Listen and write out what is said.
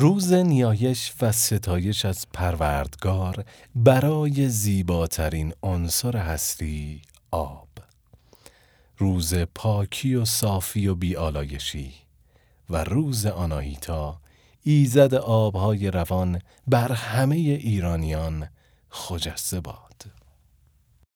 روز نیایش و ستایش از پروردگار برای زیباترین عنصر هستی آب. روز پاکی و صافی و بیالایشی و روز آناهیتا ایزد آبهای روان بر همه ایرانیان خجسته باد.